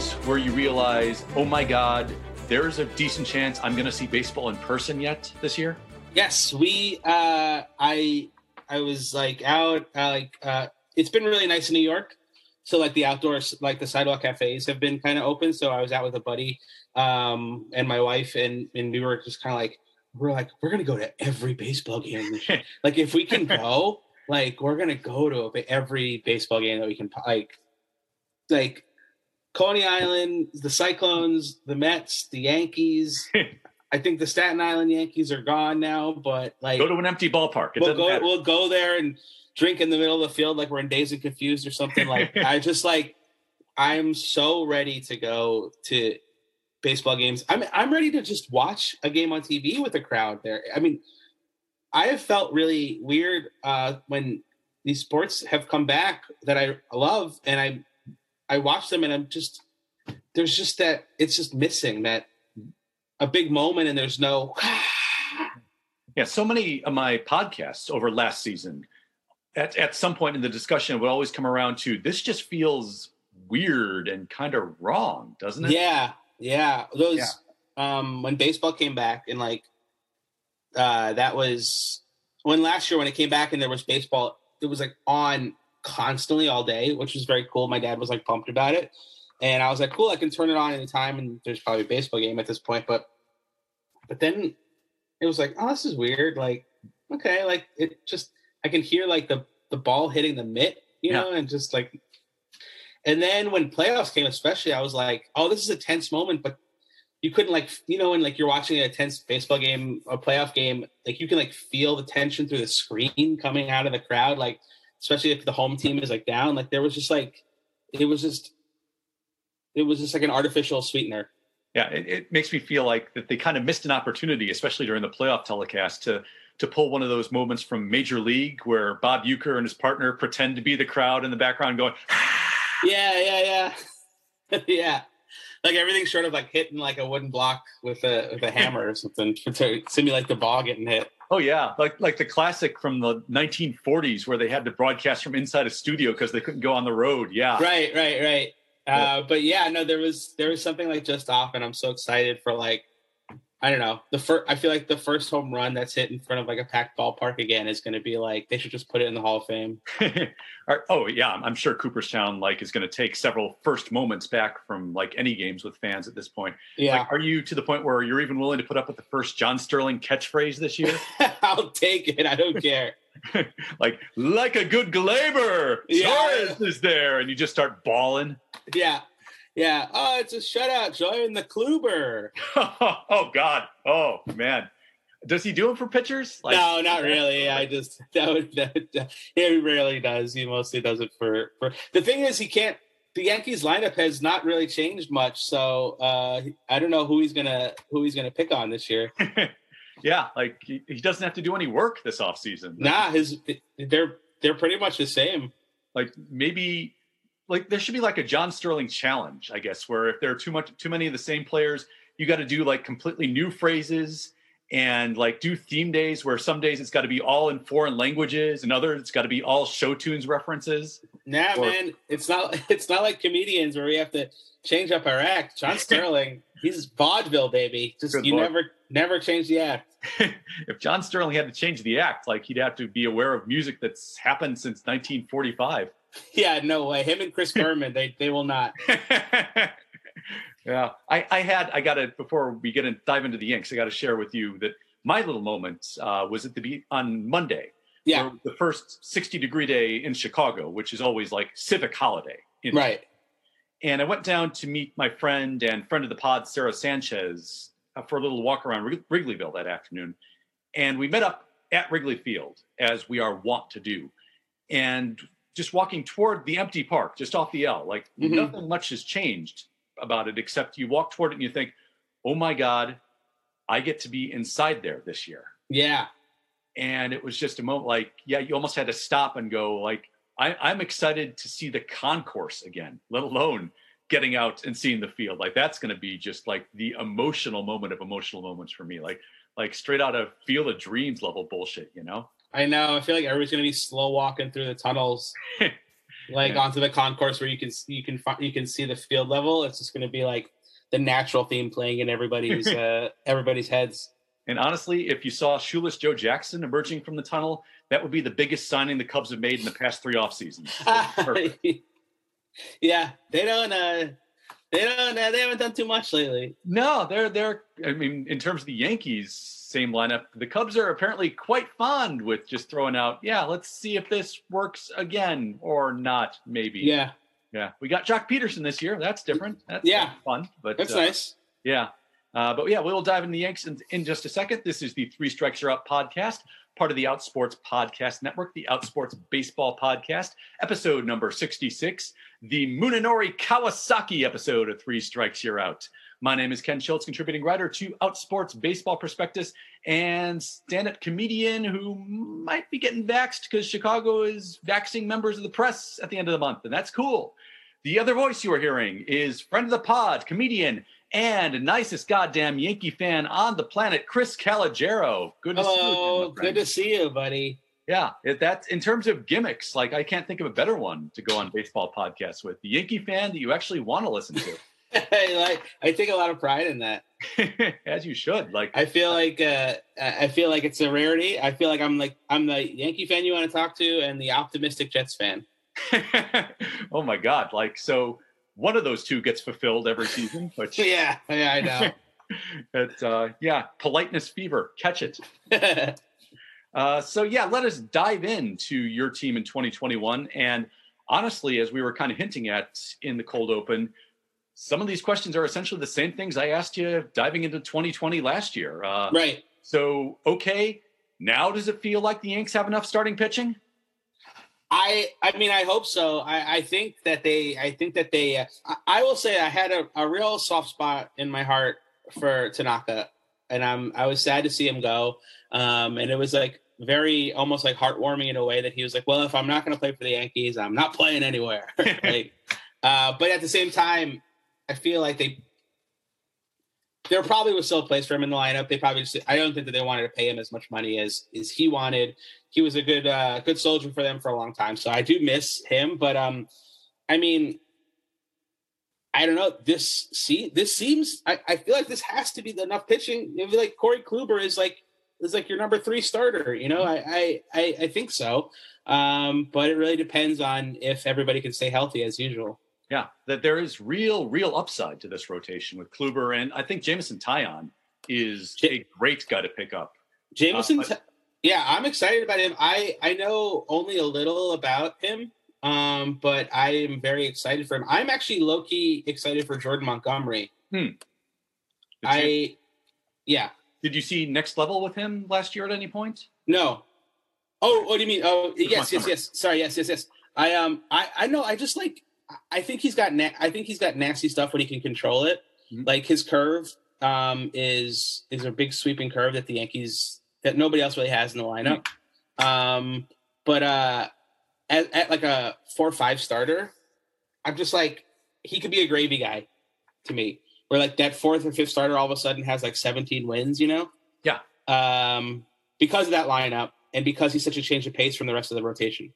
moment where you realize, oh my God, there's a decent chance I'm going to see baseball in person yet this year? Yes, we. Uh, I I was like out. Uh, like uh, it's been really nice in New York. So like the outdoors, like the sidewalk cafes have been kind of open. So I was out with a buddy um, and my wife, and and we were just kind of like we're like we're gonna go to every baseball game. like if we can go, like we're gonna go to every baseball game that we can. Like like Coney Island, the Cyclones, the Mets, the Yankees. I think the Staten Island Yankees are gone now, but like go to an empty ballpark. It we'll go. Matter. We'll go there and drink in the middle of the field like we're in Dazed and Confused or something. Like I just like I'm so ready to go to baseball games. I'm I'm ready to just watch a game on TV with a crowd there. I mean, I have felt really weird uh, when these sports have come back that I love, and I I watch them and I'm just there's just that it's just missing that a big moment and there's no yeah so many of my podcasts over last season at, at some point in the discussion would always come around to this just feels weird and kind of wrong doesn't it yeah yeah those yeah. um when baseball came back and like uh that was when last year when it came back and there was baseball it was like on constantly all day, which was very cool. My dad was like pumped about it. And I was like, cool, I can turn it on anytime and there's probably a baseball game at this point. But but then it was like, oh, this is weird. Like, okay, like it just I can hear like the the ball hitting the mitt, you yeah. know, and just like and then when playoffs came, especially, I was like, oh, this is a tense moment, but you couldn't like you know when like you're watching a tense baseball game a playoff game like you can like feel the tension through the screen coming out of the crowd like especially if the home team is like down. Like there was just like it was just it was just like an artificial sweetener. Yeah, it, it makes me feel like that they kind of missed an opportunity, especially during the playoff telecast, to to pull one of those moments from Major League where Bob Uecker and his partner pretend to be the crowd in the background going, ah! Yeah, yeah, yeah. yeah. Like everything's sort of like hitting like a wooden block with a with a hammer or something to simulate the ball getting hit. Oh yeah, like like the classic from the 1940s where they had to broadcast from inside a studio because they couldn't go on the road. Yeah, right, right, right. Uh, but yeah, no, there was there was something like just off, and I'm so excited for like I don't know. The first, I feel like the first home run that's hit in front of like a packed ballpark again is going to be like they should just put it in the Hall of Fame. oh yeah, I'm sure Cooperstown like is going to take several first moments back from like any games with fans at this point. Yeah. Like, are you to the point where you're even willing to put up with the first John Sterling catchphrase this year? I'll take it. I don't care. like like a good Gleyber, yeah. Torres is there, and you just start bawling. Yeah. Yeah. Oh, it's a shutout. Join the Kluber. oh God. Oh man. Does he do it for pitchers? Like, no, not really. I just that would that, he rarely does. He mostly does it for for. The thing is, he can't. The Yankees lineup has not really changed much, so uh, I don't know who he's gonna who he's gonna pick on this year. yeah, like he, he, doesn't have to do any work this offseason. Nah, his they're they're pretty much the same. Like maybe like there should be like a John Sterling challenge, I guess, where if there are too much too many of the same players, you got to do like completely new phrases and like do theme days where some days it's got to be all in foreign languages and others it's got to be all show tunes references. Nah, or, man, it's not it's not like comedians where we have to change up our act. John Sterling, he's vaudeville baby. Just you Lord. never never change the act. if John Sterling had to change the act, like he'd have to be aware of music that's happened since 1945. Yeah, no way. Him and Chris Berman, they they will not. yeah, I, I had I got to before we get in dive into the Yanks, I got to share with you that my little moment uh, was at the be- on Monday. Yeah, the first sixty degree day in Chicago, which is always like civic holiday. right. And I went down to meet my friend and friend of the pod, Sarah Sanchez, uh, for a little walk around Wrigleyville that afternoon. And we met up at Wrigley Field, as we are wont to do. And just walking toward the empty park, just off the L. Like mm-hmm. nothing much has changed about it, except you walk toward it and you think, oh my God, I get to be inside there this year. Yeah. And it was just a moment like, yeah, you almost had to stop and go, like, I, I'm excited to see the concourse again, let alone getting out and seeing the field. Like that's going to be just like the emotional moment of emotional moments for me. Like, like straight out of Field of Dreams level bullshit, you know? I know. I feel like everybody's going to be slow walking through the tunnels. like yeah. onto the concourse where you can you can you can see the field level. It's just going to be like the natural theme playing in everybody's uh, everybody's heads. And honestly, if you saw shoeless Joe Jackson emerging from the tunnel, that would be the biggest signing the Cubs have made in the past three off seasons. yeah, they don't. Uh, they don't. Uh, they haven't done too much lately. No, they're they're. I mean, in terms of the Yankees, same lineup. The Cubs are apparently quite fond with just throwing out. Yeah, let's see if this works again or not. Maybe. Yeah. Yeah, we got Joc Pederson this year. That's different. That's yeah, fun. But that's uh, nice. Yeah, uh, but yeah, we'll dive into the Yanks in, in, just a second. This is the Three Strikes You're Out podcast, part of the Outsports Podcast Network, the Outsports Baseball Podcast, episode number 66, the Munenori Kawasaki episode of Three Strikes You're Out. My name is Ken Schultz, contributing writer to Outsports Baseball Prospectus and stand up comedian who might be getting vaxxed because Chicago is vaxing members of the press at the end of the month, and that's cool. The other voice you are hearing is friend of the pod, comedian, and nicest goddamn Yankee fan on the planet, Chris Calogero. Good to Hello, see you. good to see you, buddy. Yeah, that's in terms of gimmicks. Like I can't think of a better one to go on baseball podcasts with. The Yankee fan that you actually want to listen to. like I take a lot of pride in that. As you should. Like I feel like uh, I feel like it's a rarity. I feel like I'm like I'm the Yankee fan you want to talk to and the optimistic Jets fan. oh my god! Like so, one of those two gets fulfilled every season. Which yeah, yeah, I know. But uh, yeah, politeness fever, catch it. uh, so yeah, let us dive into your team in 2021. And honestly, as we were kind of hinting at in the cold open, some of these questions are essentially the same things I asked you diving into 2020 last year. Uh, right. So okay, now does it feel like the Yanks have enough starting pitching? I I mean I hope so. I, I think that they I think that they uh, I, I, will say I had a, a real soft spot in my heart for Tanaka, and I'm I was sad to see him go. Um, and it was like very almost like heartwarming in a way that he was like, well, if I'm not going to play for the Yankees, I'm not playing anywhere. like, uh, but at the same time, I feel like they there probably was still a place for him in the lineup. They probably just I don't think that they wanted to pay him as much money as as he wanted. He was a good uh, good soldier for them for a long time. So I do miss him, but um I mean I don't know. This see this seems I, I feel like this has to be enough pitching. Maybe like Corey Kluber is like is like your number three starter. You know, I I I think so. Um, but it really depends on if everybody can stay healthy as usual. Yeah, that there is real, real upside to this rotation with Kluber, and I think Jameson Taillon is a great guy to pick up. Jameson, uh, yeah, I'm excited about him. I I know only a little about him, um, but I am very excited for him. I'm actually low key excited for Jordan Montgomery. Hmm. I, yeah. Did you see next level with him last year at any point? No. Oh, what do you mean? Oh, yes, yes, yes. Sorry, yes, yes, yes. I um, I I know. I just like I think he's got na- I think he's got nasty stuff when he can control it. Mm-hmm. Like his curve um, is is a big sweeping curve that the Yankees that nobody else really has in the lineup. Mm-hmm. Um, but uh, at, at like a four or five starter, I'm just like he could be a gravy guy to me. Where like that fourth or fifth starter all of a sudden has like 17 wins, you know? Yeah. Um, because of that lineup and because he's such a change of pace from the rest of the rotation.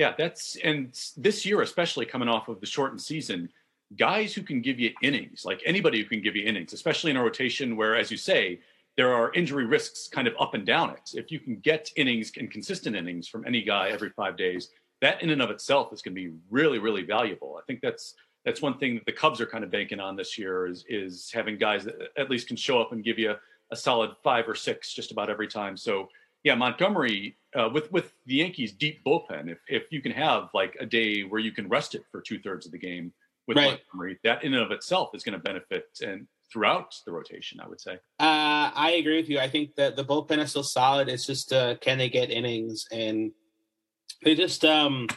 Yeah, that's and this year, especially coming off of the shortened season, guys who can give you innings, like anybody who can give you innings, especially in a rotation where, as you say, there are injury risks kind of up and down it. If you can get innings and consistent innings from any guy every five days, that in and of itself is going to be really, really valuable. I think that's that's one thing that the Cubs are kind of banking on this year is is having guys that at least can show up and give you a solid five or six just about every time. So yeah, Montgomery uh, with with the Yankees' deep bullpen, if if you can have like a day where you can rest it for two thirds of the game with right. Montgomery, that in and of itself is going to benefit and throughout the rotation. I would say. Uh, I agree with you. I think that the bullpen is still solid. It's just uh, can they get innings and they just um,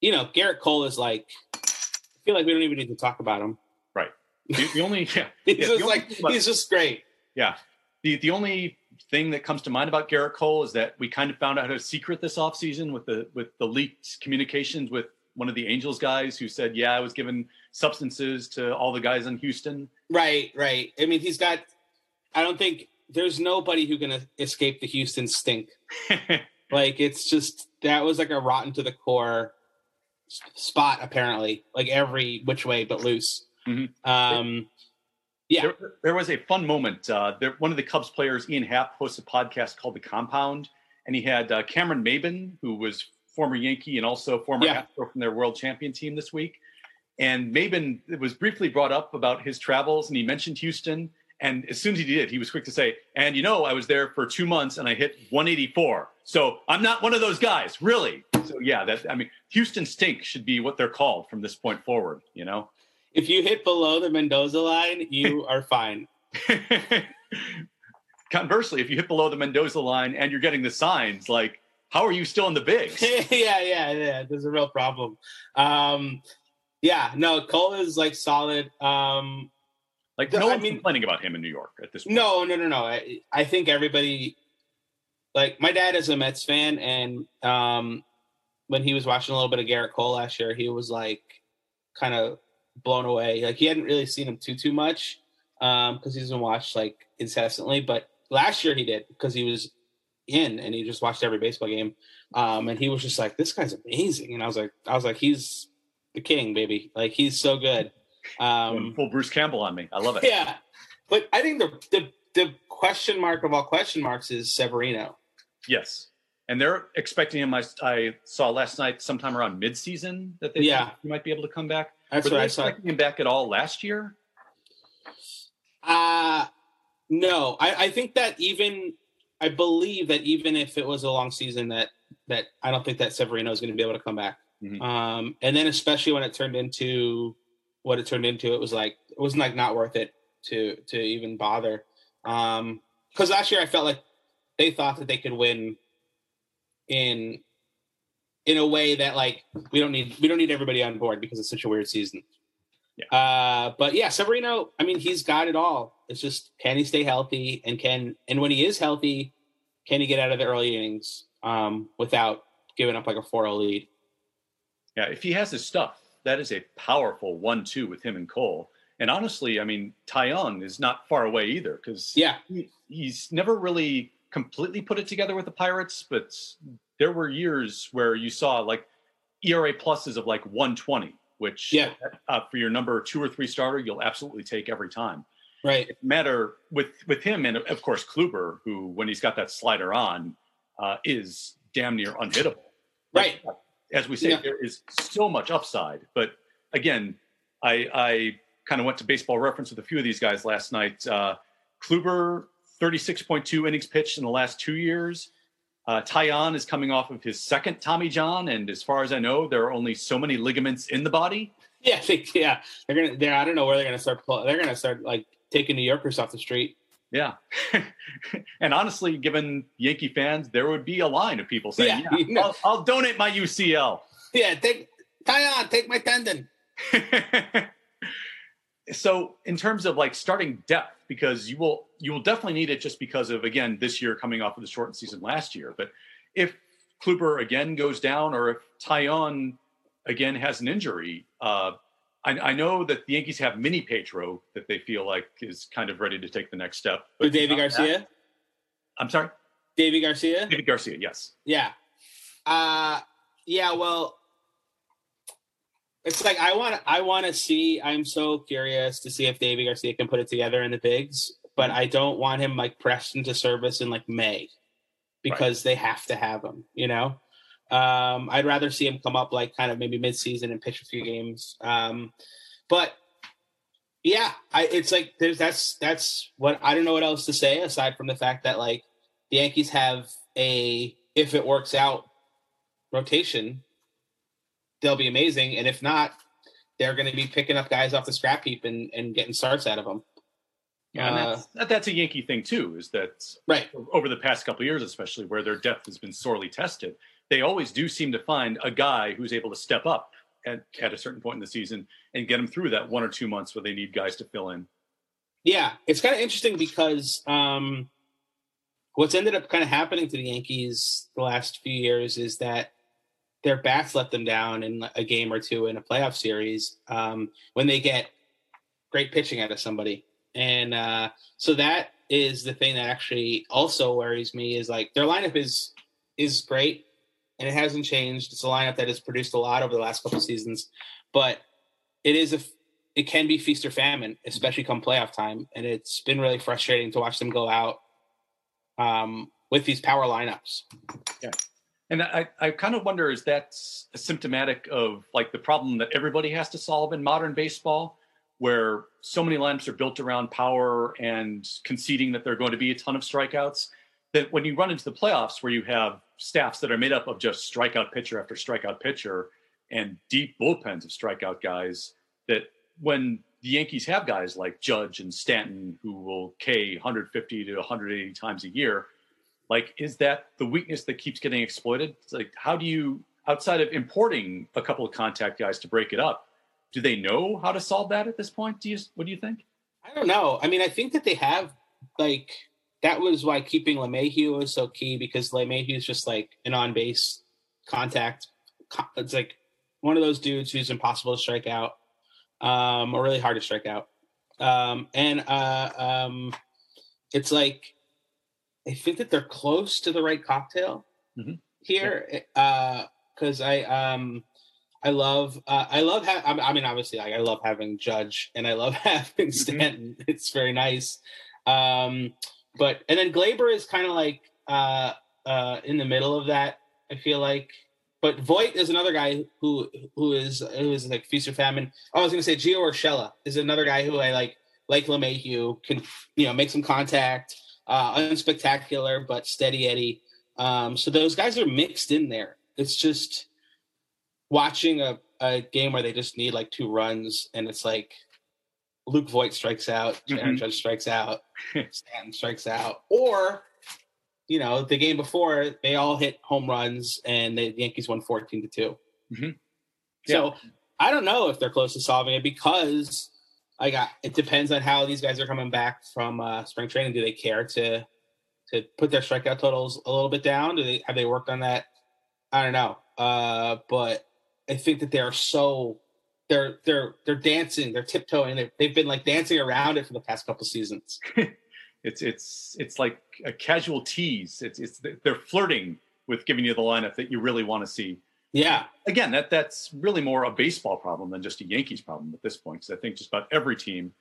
you know, Gerrit Cole is like. I feel like we don't even need to talk about him. Right. The, the only yeah, he's yeah, just like about, he's just great. Yeah. The the only thing that comes to mind about Gerrit Cole is that we kind of found out a secret this offseason with the with the leaked communications with one of the Angels guys who said, "Yeah, I was given substances to all the guys in Houston." Right, right. I mean, he's got. I don't think there's nobody who can escape the Houston stink. like it's just that was like a rotten to the core spot apparently, like every which way but loose. Mm-hmm. Um, yeah, there, there, was a fun moment. Uh, there, one of the Cubs players, Ian Happ, hosts a podcast called The Compound, and he had uh, Cameron Maybin, who was former Yankee and also former yeah. Astro from their World Champion team this week. And Maybin was briefly brought up about his travels, and he mentioned Houston. And as soon as he did, he was quick to say, "And you know, I was there for two months, and I hit 184. So I'm not one of those guys, really." So yeah, that I mean, Houston stink should be what they're called from this point forward. You know, if you hit below the Mendoza line, you are fine. Conversely, if you hit below the Mendoza line and you're getting the signs, like how are you still in the bigs? yeah, yeah, yeah. There's a real problem. Um, yeah, no, Cole is like solid. Um, like no I one's mean, complaining about him in New York at this point. No, no, no, no. I, I think everybody, like my dad is a Mets fan, and um, when he was watching a little bit of Gerrit Cole last year, he was like kind of blown away. Like he hadn't really seen him too too much Um, because um, he doesn't watch like incessantly, but last year he did because he was in and he just watched every baseball game. Um, and he was just like, "This guy's amazing," and I was like, "I was like, he's the king, baby. Like he's so good. Um, full Bruce Campbell on me. I love it. Yeah, but I think the the the question mark of all question marks is Severino. Yes, and they're expecting him. I, I saw last night, sometime around midseason, that they yeah he might be able to come back. That's Were what I saw. Him back at all last year? Uh no. I, I think that even I believe that even if it was a long season, that that I don't think that Severino is going to be able to come back. Mm-hmm. Um, and then especially when it turned into what it turned into, it was like it was like not worth it to to even bother. Um, because last year I felt like they thought that they could win in in a way that like we don't need we don't need everybody on board because it's such a weird season. Yeah. Uh, but yeah, Severino, I mean, he's got it all. It's just can he stay healthy and can and when he is healthy, can he get out of the early innings um, without giving up like a 4-0 lead? Yeah, if he has his stuff, that is a powerful one-two with him and Cole. And honestly, I mean, Taillon is not far away either because yeah, he, he's never really completely put it together with the Pirates, but there were years where you saw like ERA pluses of like 120, which yeah, uh, for your number two or three starter, you'll absolutely take every time. Right. It matter with with him and of course Kluber, who when he's got that slider on, uh, is damn near unhittable. Right. As we say, yeah. there is so much upside. But again, I, I kind of went to baseball reference with a few of these guys last night. Uh, Kluber, 36.2 innings pitched in the last two years. Uh, Taillon is coming off of his second Tommy John, and as far as I know, there are only so many ligaments in the body. Yeah, they, yeah, they're gonna. They're, I don't know where they're gonna start. They're gonna start like taking New Yorkers off the street. Yeah. and honestly, given Yankee fans, there would be a line of people saying, yeah, yeah I'll, I'll, donate my UCL. Yeah, take Taillon, take my tendon. So in terms of like starting depth, because you will you will definitely need it just because of again this year coming off of the shortened season last year. But if Kluber again goes down or if Taillon again has an injury, uh, I, I, know that the Yankees have Mini Pedro that they feel like is kind of ready to take the next step. But David Garcia? That, I'm sorry? David Garcia? David Garcia, yes. Yeah. Uh, yeah, well, it's like I want I want to see. I'm so curious to see if David Garcia can put it together in the bigs, but I don't want him like pressed into service in like May because right. they have to have him. You know, um, I'd rather see him come up like kind of maybe mid-season and pitch a few games. Um, but yeah, I, it's like there's that's that's what I don't know what else to say aside from the fact that like the Yankees have a if it works out rotation, they'll be amazing, and if not, they're going to be picking up guys off the scrap heap and, and getting starts out of them. Yeah, uh, that's, that's, a Yankee thing too. Is that right over the past couple years, especially where their depth has been sorely tested they always do seem to find a guy who's able to step up at, at a certain point in the season and get them through that one or two months where they need guys to fill in. Yeah, it's kind of interesting because um, what's ended up kind of happening to the Yankees the last few years is that their bats let them down in a game or two in a playoff series um, when they get great pitching out of somebody. And uh, so that is the thing that actually also worries me is like their lineup is is great and it hasn't changed. It's a lineup that has produced a lot over the last couple seasons, but it is a it can be feast or famine, especially come playoff time, and it's been really frustrating to watch them go out um, with these power lineups. Yeah. And I, I kind of wonder is that symptomatic of like the problem that everybody has to solve in modern baseball, where so many lineups are built around power and conceding that there are going to be a ton of strikeouts, that when you run into the playoffs where you have staffs that are made up of just strikeout pitcher after strikeout pitcher and deep bullpens of strikeout guys, that when the Yankees have guys like Judge and Stanton who will K 150 to 180 times a year, like is that the weakness that keeps getting exploited? It's like how do you outside of importing a couple of contact guys to break it up, do they know how to solve that at this point? Do you what do you think? I don't know. I mean, I think that they have like that was why keeping LeMahieu was so key because LeMahieu is just like an on base contact. It's like one of those dudes who's impossible to strike out, um, or really hard to strike out. Um, and uh, um, it's like I think that they're close to the right cocktail mm-hmm. here. Because yeah. uh, I um I love uh, I love ha- I mean obviously like, I love having Judge and I love having mm-hmm. Stanton. Mm-hmm. It's very nice. Um, but and then Gleyber is kind of like uh, uh, in the middle of that. I feel like, but Voit is another guy who who is who is like feast or famine. Oh, I was gonna say Gio Urshela is another guy who I like like LeMahieu can you know make some contact, uh, unspectacular but steady Eddie. Um, so those guys are mixed in there. It's just watching a, a game where they just need like two runs and it's like Luke Voit strikes out, mm-hmm. Judge strikes out, Stanton strikes out, or you know the game before they all hit home runs and the Yankees won fourteen to 2 mm-hmm. yeah. So I don't know if they're close to solving it because I got it depends on how these guys are coming back from uh, spring training. Do they care to to put their strikeout totals a little bit down? Do they have they worked on that? I don't know, uh, but I think that they are so they're they're they're dancing, they're tiptoeing. They've, they've been like dancing around it for the past couple seasons. it's it's it's like a casual tease. It's it's they're flirting with giving you the lineup that you really want to see. Yeah. Again, that that's really more a baseball problem than just a Yankees problem at this point. Because I think just about every team,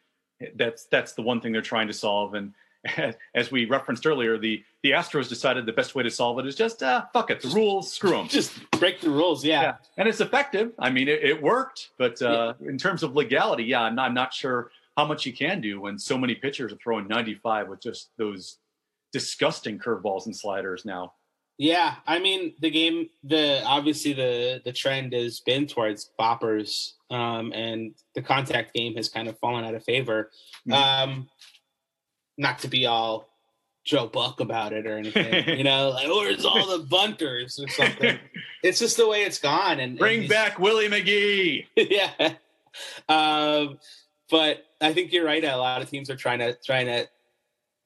that's that's the one thing they're trying to solve. And as we referenced earlier, the the Astros decided the best way to solve it is just uh, fuck it, the rules, screw them, just break the rules. Yeah, yeah. and it's effective. I mean, it, it worked, but uh, yeah. in terms of legality, yeah, I'm not, I'm not sure how much you can do when so many pitchers are throwing 95 with just those disgusting curveballs and sliders now. Yeah, I mean the game. The obviously the the trend has been towards boppers, um, and the contact game has kind of fallen out of favor. Mm-hmm. Um, not to be all Joe Buck about it or anything, you know, like where's all the bunters or something. it's just the way it's gone. And bring and back Willie McGee. yeah. Um, but I think you're right. A lot of teams are trying to trying to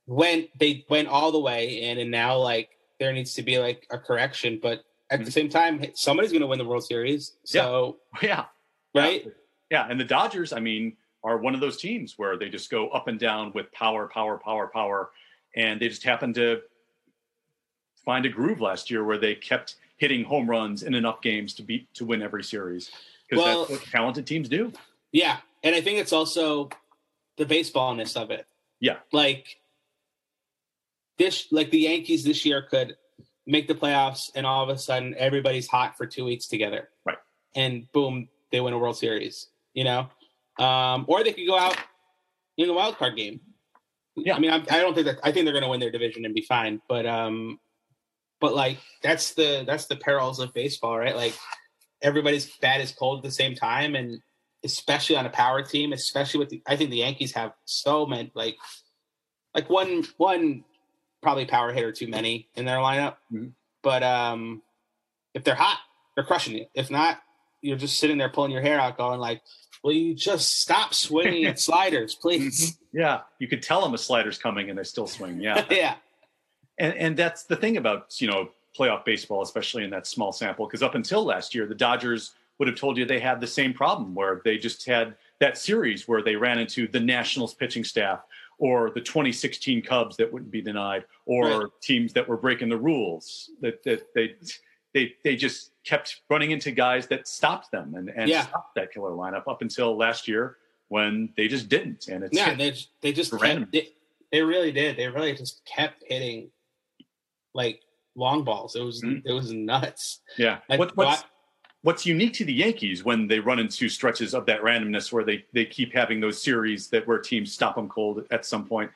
went they went all the way in, and now like there needs to be like a correction. But at mm-hmm. the same time, somebody's going to win the World Series. So yeah, yeah. right. Yeah, and the Dodgers. I mean, are one of those teams where they just go up and down with power, power, power, power, and they just happened to find a groove last year where they kept hitting home runs in enough games to beat to win every series because well, that's what talented teams do. Yeah, and I think it's also the baseballness of it. Yeah, like this, like the Yankees this year could make the playoffs, and all of a sudden everybody's hot for two weeks together. Right, and boom, they win a World Series. You know, um, or they could go out in the wild card game. Yeah, I mean, I'm, I, do not think that. I think they're going to win their division and be fine. But um, but like that's the that's the perils of baseball, right? Like everybody's bad is cold at the same time, and especially on a power team, especially with the, I think the Yankees have so many like like one one probably power hitter too many in their lineup. Mm-hmm. But um, if they're hot, they're crushing it. If not, you're just sitting there pulling your hair out, going like, will you just stop swinging at sliders, please? Mm-hmm. Yeah, you could tell them a slider's coming and they still swing. Yeah, yeah. And and that's the thing about you know playoff baseball, especially in that small sample, because up until last year, the Dodgers would have told you they had the same problem where they just had that series where they ran into the Nationals pitching staff or the 2016 Cubs that wouldn't be denied or right. teams that were breaking the rules that that they they they just kept running into guys that stopped them and, and Yeah. stopped that killer lineup up until last year when they just didn't. And it's Yeah, they just, they just kept, they, they really did. They really just kept hitting like long balls. It was Mhm. it was nuts. yeah. Like, What, what's what's unique to the Yankees when they run into stretches of that randomness where they they keep having those series that where teams stop them cold at some point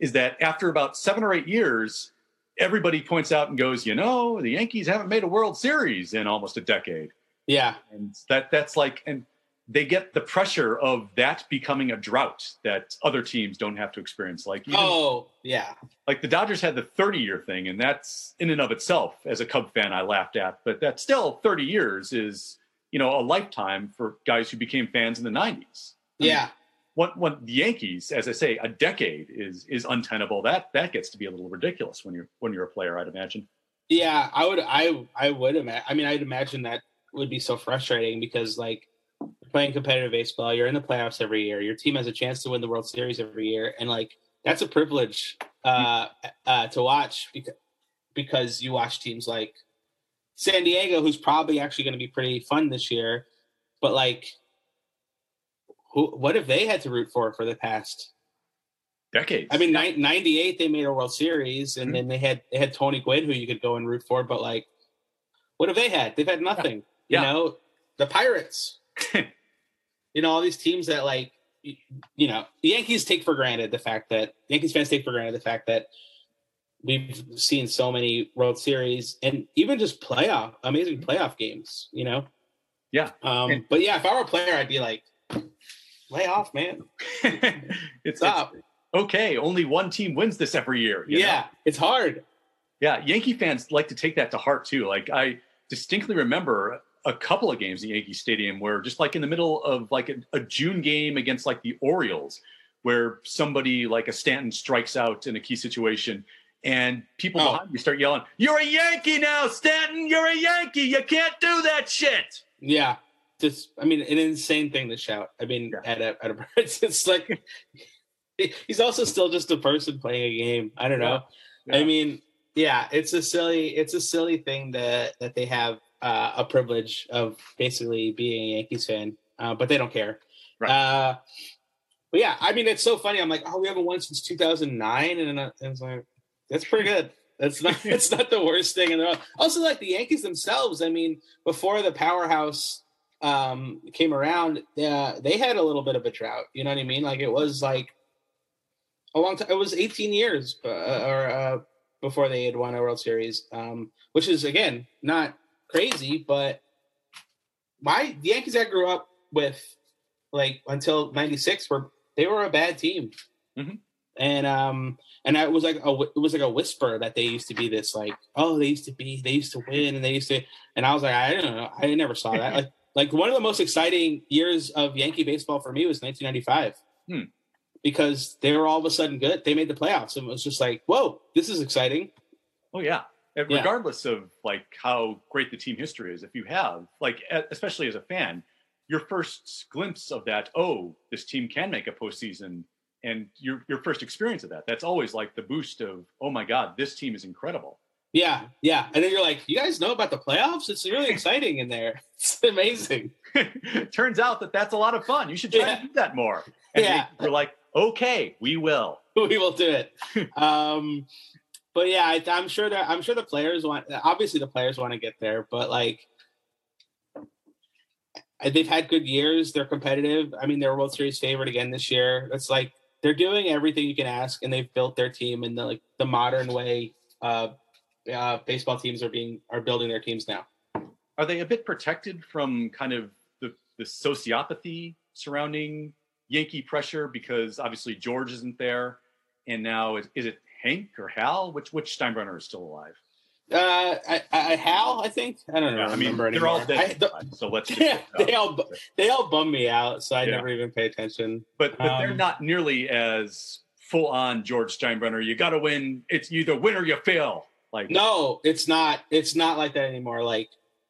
is that after about seven or eight years, everybody points out and goes, you know, the Yankees haven't made a World Series in almost a decade. Yeah, and that that's like and they get the pressure of that becoming a drought that other teams don't have to experience like even, Oh, yeah. like the dodgers had the 30 year thing and that's in and of itself as a cub fan i laughed at but that's still 30 years is you know a lifetime for guys who became fans in the 90s I mean, Yeah. when, when the yankees as i say a decade is is untenable that that gets to be a little ridiculous when you're when you're a player i'd imagine Yeah, I would I I would imagine I mean I'd imagine that would be so frustrating because like playing competitive baseball, you're in the playoffs every year, your team has a chance to win the World Series every year and like that's a privilege uh uh to watch because because you watch teams like San Diego who's probably actually going to be pretty fun this year, but like who what have they had to root for for the past decades I mean, ni- 98 they made a World Series, and Mhm. then they had they had Tony Gwynn, who you could go and root for. But like, what have they had? They've had nothing. Yeah. You know, the Pirates. you know, all these teams that like, you know, the Yankees take for granted the fact that Yankees fans take for granted the fact that we've seen so many World Series and even just playoff, amazing playoff games. You know. Yeah. Um. And- but yeah, if I were a player, I'd be like, lay off, man. it's, Stop. okay only one team wins this every year you know? yeah, it's hard. Yeah, Yankee fans like to take that to heart too. Like I distinctly remember a couple of games at Yankee Stadium where just like in the middle of like a, a June game against like the Orioles, where somebody like a Stanton strikes out in a key situation and people Oh. behind me start yelling, You're a Yankee now, Stanton, you're a Yankee. You can't do that shit. Yeah, just I mean, an insane thing to shout. I mean, Yeah. at a at a it's, like he's also still just a person playing a game. I don't know. Yeah. I mean, yeah, it's a silly it's a silly thing that that they have uh, a privilege of basically being a Yankees fan, uh, but they don't care. Right. Uh, but yeah, I mean, it's so funny. I'm like, oh, we haven't won since 2009, and, uh, and it's like that's pretty good. That's not it's not the worst thing in the world. Also, like the Yankees themselves. I mean, before the powerhouse um came around, uh, they had a little bit of a drought. You know what I mean? Like it was like a long time. It was 18 years, uh, or uh, before they had won a World Series, um, which is again not crazy, but my the Yankees I grew up with, like until '96, were they were a bad team, Mhm. and um, and I was like a it was like a whisper that they used to be this like oh they used to be they used to win and they used to and I was like I don't know I never saw that like like one of the most exciting years of Yankee baseball for me was 1995 Hmm. because they were all of a sudden good they made the playoffs and it was just like whoa this is exciting Oh yeah. And Yeah. Regardless of like how great the team history is, if you have like, especially as a fan, your first glimpse of that, oh, this team can make a postseason, and your your first experience of that, that's always like the boost of, oh my god, this team is incredible. yeah yeah and then you're like you guys know about the playoffs it's really exciting in there it's amazing Turns out that that's a lot of fun. You should try Yeah. to do that more. And Yeah. we're like, okay, we will. we will do it. um, but yeah, I, I'm sure that I'm sure the players want. Obviously, the players want to get there, but like they've had good years. They're competitive. I mean, they're World Series favorite again this year. It's like they're doing everything you can ask, and they've built their team in the like the modern way. Uh, uh, baseball teams are being are building their teams now. Are they a bit protected from kind of the, the sociopathy surrounding Yankee pressure because obviously George isn't there, and now is, is it Hank or Hal? Which which Steinbrenner is still alive? Uh, I, I, Hal, I think I don't know. I mean, they're all anymore. I- dead. the- so let's Yeah, they all they all bum me out, so I Yeah. never even pay attention. but but they're um, not nearly as full on George Steinbrenner. You got to win. It's either win or you fail. Like No, it's not. It's not like that anymore. Like,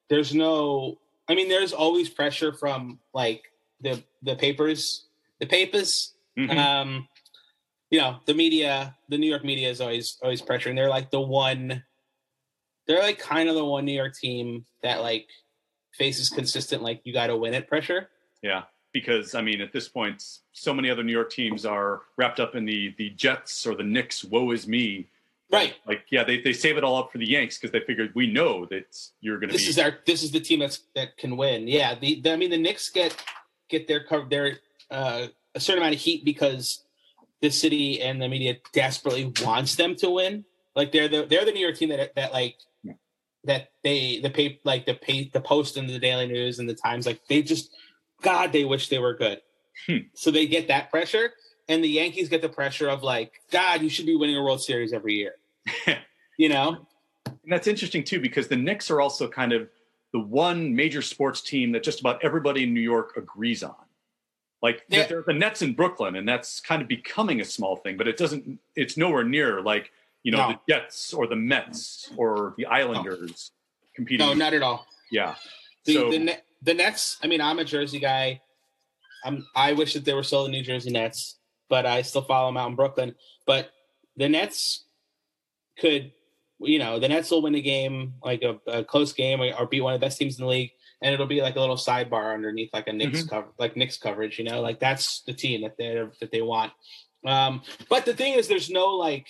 there's no. I mean, there's always pressure from like the the papers, the papers. mhm. Um, you know, the media, the New York media is always always pressuring. They're like the one they're like kind of the one New York team that like faces consistent like you got to win it pressure. Yeah, because I mean, at this point, so many other New York teams are wrapped up in the the Jets or the Knicks. Woe is me. Right. Like, yeah, they, they save it all up for the Yanks because they figured we know that you're going to. This be... is our. This is the team that's that can win. Yeah. The, the I mean, the Knicks get get their cover their uh, a certain amount of heat because the city and the media desperately wants them to win. Like they're the they're the New York team that that like yeah. that they the pay like the pay the post and the Daily News and the Times like they just God they wish they were good. Hmm. So they get that pressure, and the Yankees get the pressure of like God you should be winning a World Series every year. you know, and that's interesting too because the Knicks are also kind of the one major sports team that just about everybody in New York agrees on. Like yeah. the Nets in Brooklyn, and that's kind of becoming a small thing, but it doesn't. It's nowhere near like you know, no. the Jets or the Mets or the Islanders no. competing. No, not at all. Yeah. The, so, the, the Nets, I mean, I'm a Jersey guy. I'm, I wish that they were still the New Jersey Nets, but I still follow them out in Brooklyn. But the Nets could, you know, the Nets will win a game, like a, a close game, or, or, beat one of the best teams in the league, and it'll be like a little sidebar underneath, like a Knicks mm-hmm. cover, like Knicks coverage. You know, like that's the team that they that they want. Um, but the thing is, there's no like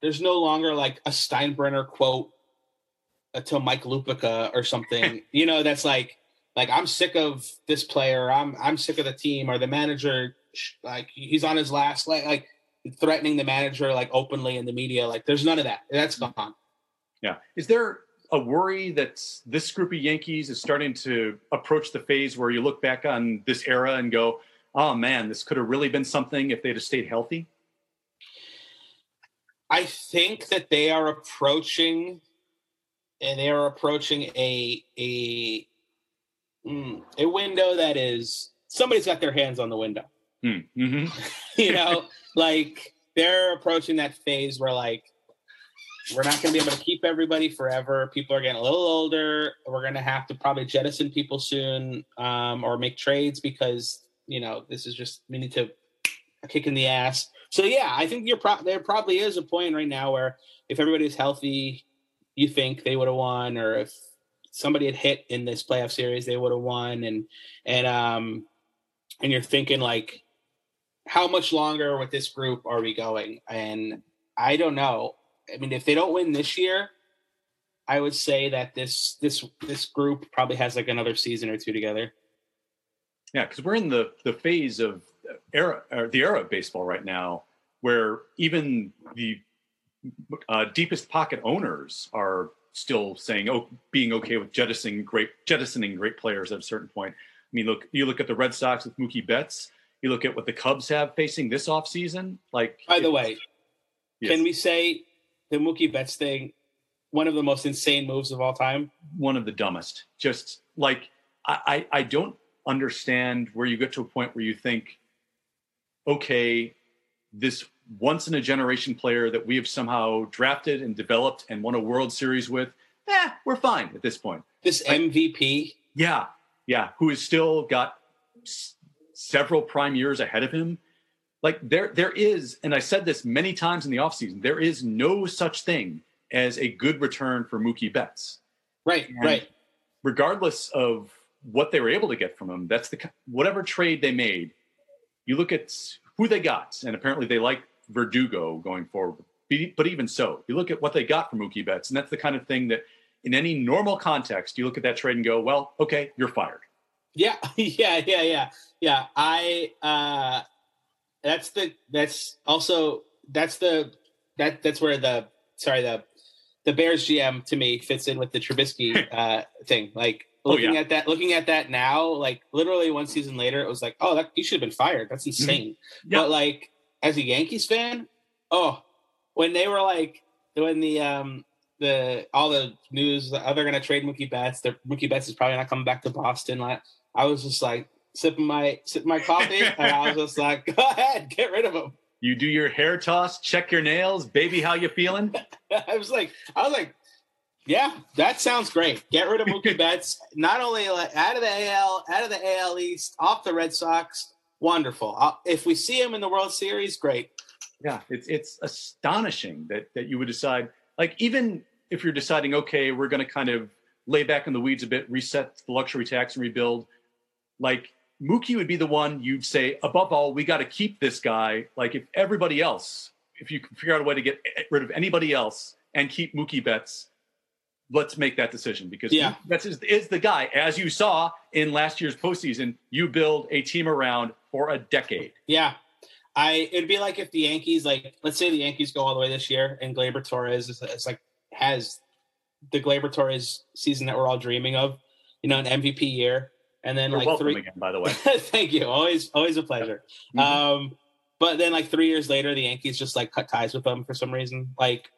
there's no longer like a Steinbrenner quote to Mike Lupica or something. you know, that's like like I'm sick of this player. I'm I'm sick of the team or the manager. Like he's on his last like like threatening the manager like openly in the media. Like there's none of that. That's gone. Yeah. Is there a worry that this group of Yankees is starting to approach the phase where you look back on this era and go, "Oh man, this could have really been something if they'd have stayed healthy." I think that they are approaching, and they are approaching a a mm, a window that is somebody's got their hands on the window. Hmm, mm-hmm. you know, like they're approaching that phase where like we're not going to be able to keep everybody forever. People are getting a little older. We're going to have to probably jettison people soon, um, or make trades because you know this is just we need to kick in the ass. So yeah, I think you're pro- there probably is a point right now where if everybody's healthy, you think they would have won, or if somebody had hit in this playoff series, they would have won, and and um and you're thinking like, how much longer with this group are we going? And I don't know. I mean, if they don't win this year, I would say that this this this group probably has like another season or two together. Yeah, because we're in the the phase of era or the era of baseball right now where even the uh, deepest pocket owners are still saying oh being okay with jettisoning great jettisoning great players at a certain point i mean look you look at the red sox with mookie betts you look at what the cubs have facing this offseason like by the way yes. can we say the mookie betts thing one of the most insane moves of all time one of the dumbest just like i i, I don't understand where you get to a point where you think okay, this once in a generation player that we have somehow drafted and developed and won a World Series with, eh, we're fine at this point. This MVP? Yeah, yeah, who has still got s- several prime years ahead of him. Like there, there is, and I said this many times in the offseason, there is no such thing as a good return for Mookie Betts. Right, and right. Regardless of what they were able to get from him, that's the whatever trade they made you look at who they got, and apparently they like Verdugo going forward. But even so, you look at what they got from Mookie Betts, and that's the kind of thing that, in any normal context, you look at that trade and go, "Well, okay, you're fired." Yeah, yeah, yeah, yeah, yeah. I uh, that's the that's also that's the that that's where the sorry the the Bears GM to me fits in with the Trubisky uh, thing. Like looking oh, yeah. at that looking at that now like literally one season later it was like oh that you should have been fired that's mm-hmm. insane mm-hmm. yeah. but like as a yankees fan oh when they were like when the um the all the news oh, they're gonna trade mookie betts the mookie betts is probably not coming back to boston like i was just like sipping my sipping my coffee and i was just like go ahead get rid of him you do your hair toss check your nails baby how you feeling i was like i was like yeah, that sounds great. Get rid of Mookie Betts. Not only like, out of the AL, out of the AL East, off the Red Sox. Wonderful. I'll, if we see him in the World Series, great. Yeah, it's it's astonishing that that you would decide. Like even if you're deciding, okay, we're going to kind of lay back in the weeds a bit, reset the luxury tax and rebuild, like Mookie would be the one you'd say, above all, we got to keep this guy. Like if everybody else, if you can figure out a way to get rid of anybody else and keep Mookie Betts, let's make that decision because Yeah. Betts is, is the guy. As you saw in last year's postseason, you build a team around for a decade. Yeah. I it'd be like if the Yankees like let's say the Yankees go all the way this year and Gleyber Torres is, is like has the Gleyber Torres season that we're all dreaming of, you know, an MVP year, and then You're like welcome three. again, by the way. Thank you. Always, always a pleasure. Mhm. Um, but then like three years later, the Yankees just like cut ties with them for some reason. Like,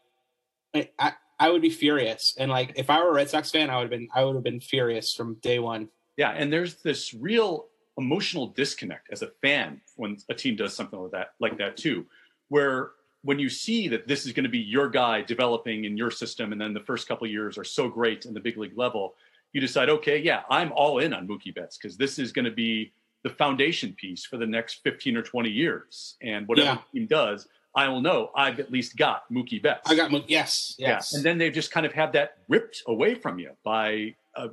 I, I, I would be furious. And like, if I were a Red Sox fan, I would have been, I would have been furious from day one. Yeah, and there's this real emotional disconnect as a fan when a team does something like that, like that too, where when you see that this is going to be your guy developing in your system, and then the first couple of years are so great in the big league level, you decide, okay, yeah, I'm all in on Mookie Betts because this is going to be the foundation piece for the next 15 or 20 years, and whatever Yeah. team does, I will know I've at least got Mookie Betts. I got Mookie. yes, yes, Yeah, and then they just kind of have that ripped away from you by a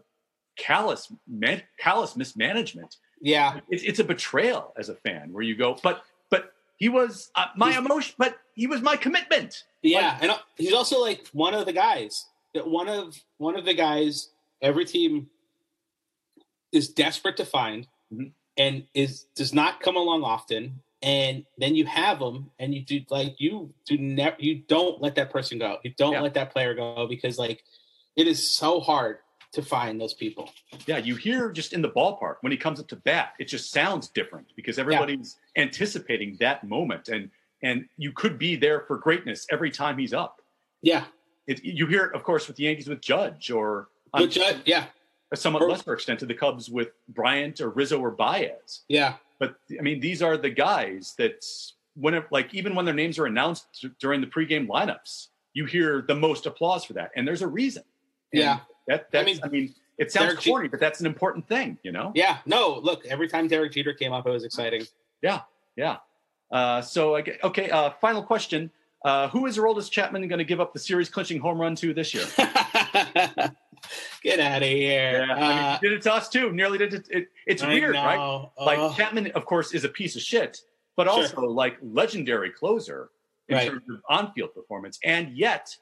callous, man, callous mismanagement. yeah, It's, it's a betrayal as a fan, where you go, but but he was uh, my He's- emotion, but he was my commitment. yeah. And uh, he's also like one of the guys that one of one of the guys every team is desperate to find, Mhm. and is does not come along often. And then you have them, and you do like you do never you don't let that person go. You don't Yeah. let that player go because like it is so hard to find those people. Yeah, you hear just in the ballpark when he comes up to bat, it just sounds different because everybody's anticipating that moment, and and you could be there for greatness every time he's up. Yeah, It, you hear it, of course, with the Yankees with Judge, or on Judd, yeah, a somewhat lesser extent to the Cubs with Bryant or Rizzo or Baez. yeah, But I mean, these are the guys that when it, like even when their names are announced during the pregame lineups, you hear the most applause for that, and there's a reason. And Yeah. that that's, I mean, mean, it sounds Derek corny, but that's an important thing, you know. yeah. No, look, every time Derek Jeter came up, it was exciting. Yeah, yeah. Uh, so I okay. Uh, final question: uh, Who is Aroldis Chapman going to give up the series clinching home run to this year? Get out of here. Yeah, I mean, Uh, did it to us too. Nearly did it. it it's I weird, right? know. like Oh, Chapman, of course, is a piece of shit, but Sure. also like legendary closer in Right. terms of on-field performance, and yet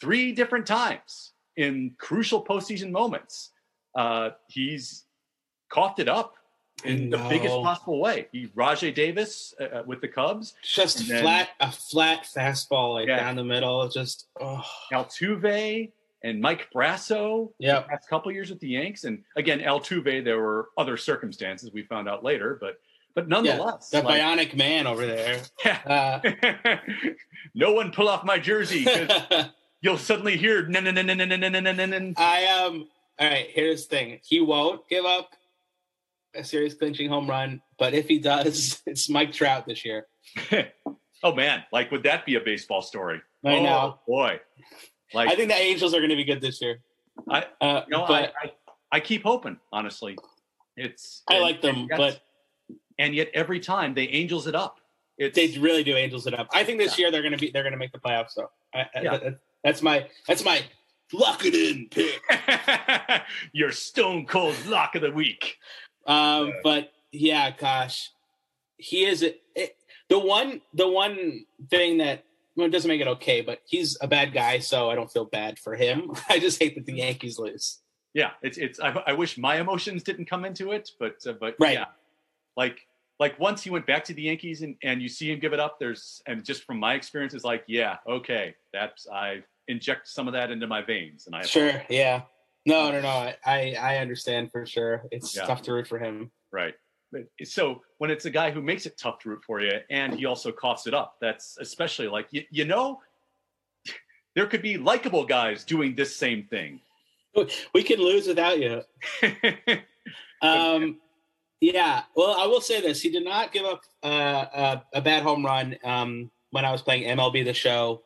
three different times in crucial postseason moments, uh, he's coughed it up in the biggest possible way. He Rajay Davis uh, uh, with the Cubs, just then- flat, a flat fastball like Yeah. down the middle. Just oh, Altuve, and Mike Brosseau. Yeah, past couple years with the Yanks, and again Altuve, there were other circumstances we found out later, but but nonetheless, that like- bionic man over there. Yeah. Uh, no one pull off my jersey. you'll suddenly hear no no no no no no no no no no I um. All right. Here's the thing. He won't give up a series clinching home run, but if he does, it's Mike Trout this year. oh man like would that be a baseball story I oh, know. boy like I think the Angels are going to be good this year. I- uh, you know, but I, I I keep hoping honestly it's I, like them, and yet, but and yet every time they angels it up it's they really do Angels it up. I think this Yeah. year they're going to be they're going to make the playoffs. though. I, I- Yeah. that- that's my that's my lock it in pick. your stone cold lock of the week Um, but yeah, gosh, he is a, it, the one. The one thing that well, it doesn't make it okay, but he's a bad guy, so I don't feel bad for him. I just hate that the Yankees lose. yeah it's it's I, I wish my emotions didn't come into it but uh, but Right. yeah like like once he went back to the yankees and and you see him give it up there's and just from my experience it's like yeah okay that's i inject some of that into my veins and i Sure, yeah. No, no, no. I I, understand for sure. It's Yeah. tough to root for him. right so when it's a guy who makes it tough to root for you and he also coughs it up that's especially like you, you know there could be likable guys doing this same thing We can lose without you. Um, yeah. Well, I will say this: he did not give up uh, a, a bad home run um, when I was playing MLB The Show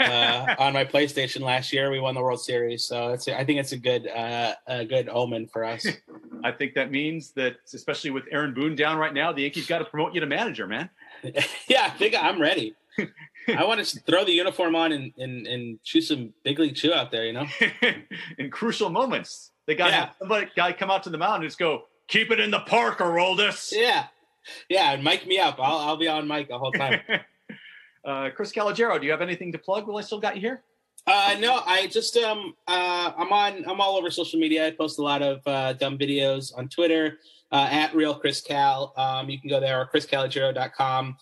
uh, on my PlayStation last year. We won the World Series, so it's I think it's a good uh, a good omen for us. I think that means that, especially with Aaron Boone down right now, the Yankees got to promote you to manager, man. yeah, I think I'm ready. I want to throw the uniform on and, and, and shoot some big league chew out there, you know? in crucial moments. They got yeah. somebody guy come out to the mound and just go, keep it in the park, Aroldis. Yeah. Yeah, and mic me up. I'll, I'll be on mic the whole time. Uh, Chris Calogero, do you have anything to plug while I still got you here? Uh, no, I just um uh, I'm on I'm all over social media. I post a lot of uh, dumb videos on Twitter uh, at real Chris Cal. Um, you can go there or chriscalogero.com.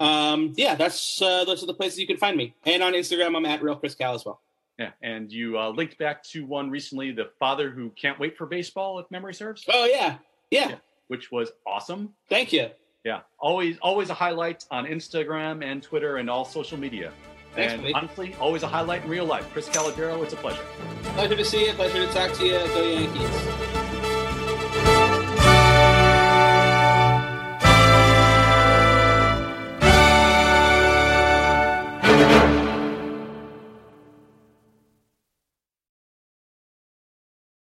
Um, yeah, that's uh, those are the places you can find me. And on Instagram, I'm at real Chris Cal as well. Yeah, and you uh, linked back to one recently, the father who can't wait for baseball, if memory serves. Oh yeah, yeah, yeah which was awesome. Thank you. Yeah, always always a highlight on Instagram and Twitter and all social media. Thanks, and honestly, always a highlight in real life. Chris Calogero, it's a pleasure. Pleasure to see you. Pleasure to talk to you. Go Yankees.